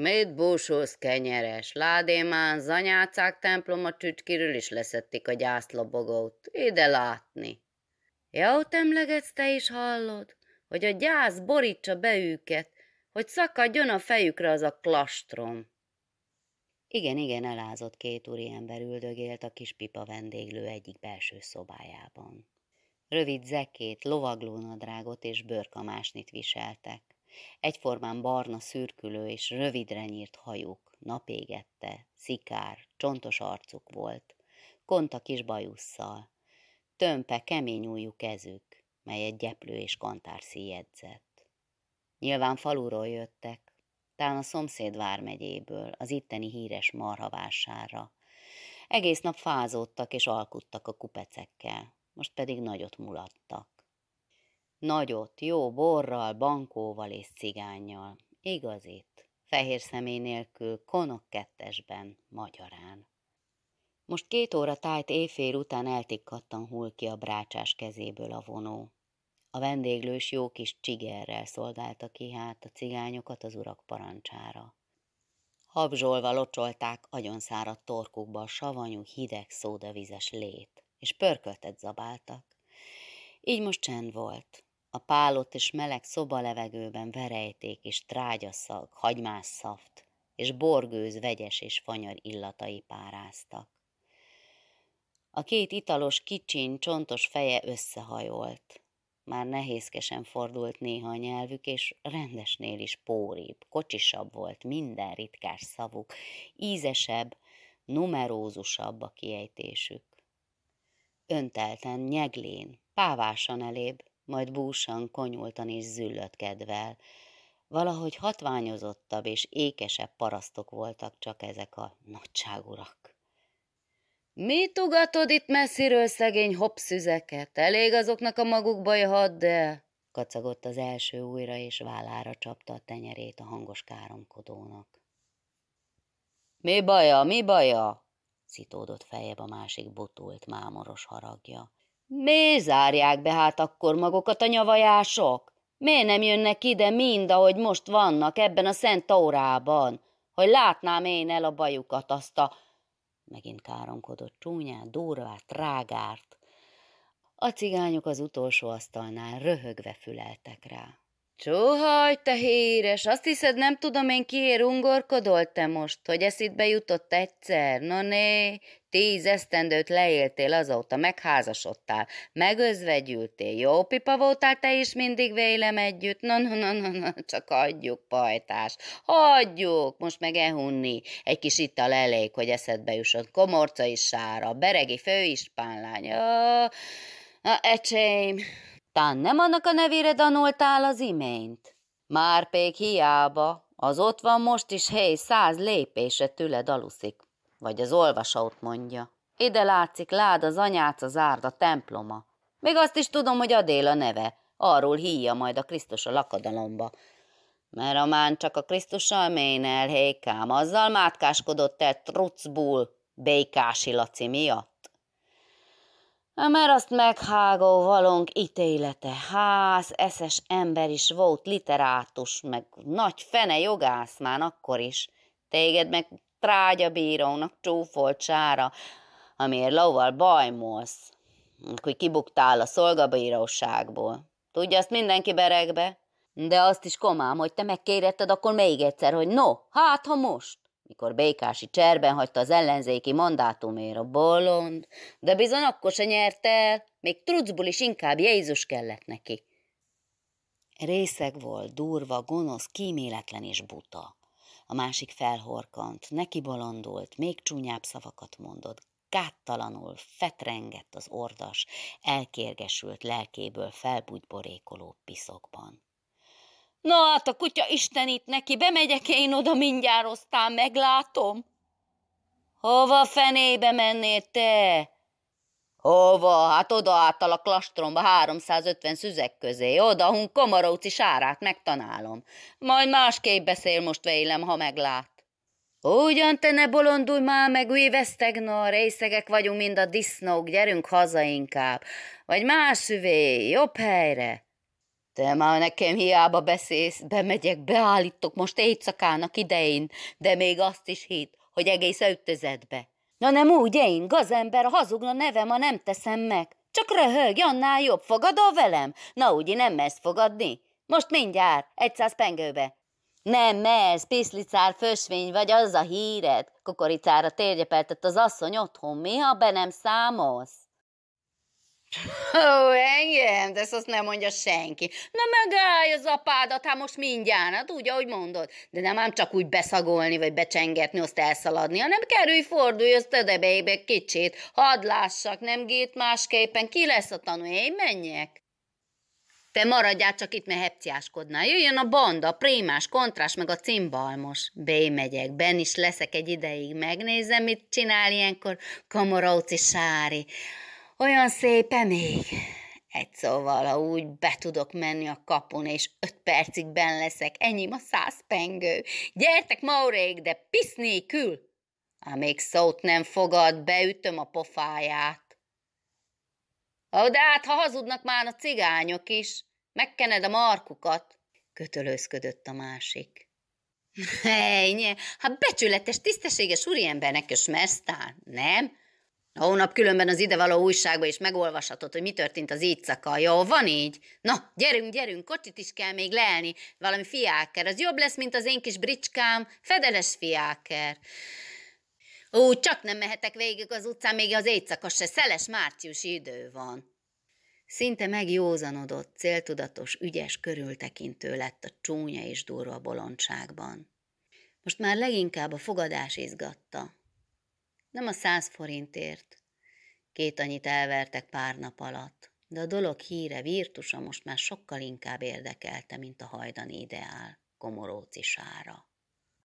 Mit búsulsz, kenyeres? Ládémán zanyácák temploma csücskiről is leszették a gyászlobogót. Ide látni. Ja, emlegetsz, te is hallod, hogy a gyász borítsa be őket, hogy szakadjon a fejükre az a klastrom. Igen, igen, elázott két úriember üldögélt a kis pipa vendéglő egyik belső szobájában. Rövid zekét, lovaglónadrágot és bőrkamásnit viseltek. Egyformán barna szürkülő és rövidre nyírt hajuk, napégette, szikár, csontos arcuk volt, konta kis bajusszal, tömpe, kemény ujjú kezük, melyet gyeplő és kantár szíjegyzett. Nyilván faluról jöttek, talán a szomszéd vármegyéből, az itteni híres marhavásárra. Egész nap fázódtak és alkuttak a kupecekkel, most pedig nagyot mulattak. Nagyot, jó borral, bankóval és cigányjal. Igazit, fehér személy nélkül, konok kettesben, magyarán. Most két óra tájt éjfél után eltikkattan hull ki a brácsás kezéből a vonó. A vendéglős jó kis csigerrel szolgálta ki hát a cigányokat az urak parancsára. Habzsolva locsolták agyonszáradt torkukba a savanyú, hideg, szódavizes lét, és pörköltet zabáltak. Így most csend volt. A pálott és meleg szobalevegőben verejték és trágyaszag, hagymás szaft, és borgőz vegyes és fanyar illatai páráztak. A két italos kicsiny, csontos feje összehajolt. Már nehézkesen fordult néha a nyelvük, és rendesnél is póribb, kocsisabb volt minden ritkás szavuk, ízesebb, numerózusabb a kiejtésük. Öntelten, nyeglén, pávásan elébb, majd búsan, konyultan és züllött kedvel. Valahogy hatványozottabb és ékesebb parasztok voltak csak ezek a nagyságurak. Mit ugatod itt messziről szegény hopszüzeket? Elég azoknak a maguk baj, hadd de... kacagott az első újra, és vállára csapta a tenyerét a hangos káromkodónak. Mi baja, mi baja? szitódott fejebb a másik butult, mámoros haragja. Mi zárják be hát akkor magukat a nyavajások? Miért nem jönnek ide mind, ahogy most vannak ebben a szent órában, hogy látnám én el a bajukat, azt a megint káromkodott csúnyát, durvát, trágárt. A cigányok az utolsó asztalnál röhögve füleltek rá. Csóhaj, te híres, azt hiszed, nem tudom én kiért ungorkodol te most, hogy eszidbe jutott egyszer? No né, tíz esztendőt leéltél azóta, megházasodtál, megözvegyültél, jó pipa voltál te is mindig vélem együtt, na, na, na, na, na csak adjuk, pajtás, hagyjuk, most meg ehunni, egy kis ital elég, hogy eszedbe jusson, komorca is sára, beregi főispánlány, oh, na, ecsém, tán nem annak a nevére danoltál az imént? Már pék hiába, az ott van most is hely száz lépése tőled aluszik. Vagy az olvasót mondja. Ide látszik lád az anyác az árda temploma. Még azt is tudom, hogy Adél a neve. Arról híja majd a Krisztus a lakadalomba. Mert a mán csak a Krisztussal ménel, hékám, azzal mátkáskodott el trucból Békási Laci miatt. Mert azt meghágó valónk ítélete, ház, eszes ember is volt, literátus, meg nagy fene jogász már akkor is. Téged meg trágyabírónak csúfolt sára, amiért lóval bajmolsz, hogy kibuktál a szolgabíróságból. Tudja azt mindenki beregbe? De azt is komám, hogy te megkéretted akkor még egyszer, hogy no, hát ha most mikor Békási cserben hagyta az ellenzéki mandátumért a bolond, de bizony akkor se nyert el, még trucból is inkább Jézus kellett neki. Részeg volt, durva, gonosz, kíméletlen és buta. A másik felhorkant, neki bolondult, még csúnyább szavakat mondott, gáttalanul fetrengett az ordas, elkérgesült lelkéből felbugyborékoló piszokban. Na hát a kutya istenít neki, bemegyek én oda mindjárt, aztán meglátom. Hova fenébe mennél te? Hova? Hát oda által a klastromba 350 szüzek közé, oda, hun komaróci sárát megtanálom. Majd másképp beszél most vélem, ha meglát. Ugyan te ne bolondulj már meg, vesztegna, részegek vagyunk, mind a disznók, gyerünk haza inkább. Vagy más szüvé, jobb helyre. Te már nekem hiába beszélsz, bemegyek, beállítok most éjszakának idején, de még azt is hitt, hogy egész ötözetbe. Na nem úgy, én, gazember, hazugna nevem, ha nem teszem meg. Csak röhög, annál jobb, fogadol velem? Na úgy, nem mersz fogadni? Most mindjárt, egyszáz pengőbe. Nem mersz, piszlicár fösvény vagy az a híred. Kukoricára térgyepeltett az asszony otthon, mi, ha be nem számolsz? Ó, engem, de ezt azt nem mondja senki. Na megállj az apádat, hát most mindjárt, hát úgy, ahogy mondod. De nem ám csak úgy beszagolni, vagy becsengetni, azt elszaladni, hanem kerülj, fordulj azt ödebeibe kicsit. Hadd lássak, nem gét másképpen, ki lesz a tanú, én menjek. Te maradjál csak itt, mert hepciáskodnál. Jöjjön a banda, a prémás, kontrás, meg a cimbalmos. megyek, ben is leszek egy ideig, megnézem, mit csinál ilyenkor Komorauci Sári. Olyan szépen még. Egy szóval, ha úgy be tudok menni a kapun, és öt percig ben leszek, ennyi a száz pengő. Gyertek, Maurék, de pisz nélkül! Amíg szót nem fogad, beütöm a pofáját. Ó, de hát, ha hazudnak már a cigányok is, megkened a markukat, kötölőzködött a másik. Ejnye, hát becsületes, tisztességes úriembernek kösmersz nem? A hónap különben az idevaló újságba is megolvashatod, hogy mi történt az éjszaka. Jó, van így? Na, gyerünk, gyerünk, kocsit is kell még leelni, valami fiáker. Az jobb lesz, mint az én kis bricskám, fedeles fiáker. Ó, csak nem mehetek végig az utcán, még az éjszaka se, szeles márciusi idő van. Szinte megjózanodott, céltudatos, ügyes, körültekintő lett a csúnya és durva bolondságban. Most már leginkább a fogadás izgatta. Nem a száz forintért. Két annyit elvertek pár nap alatt, de a dolog híre, virtusa most már sokkal inkább érdekelte, mint a hajdani ideál, komoróci sára.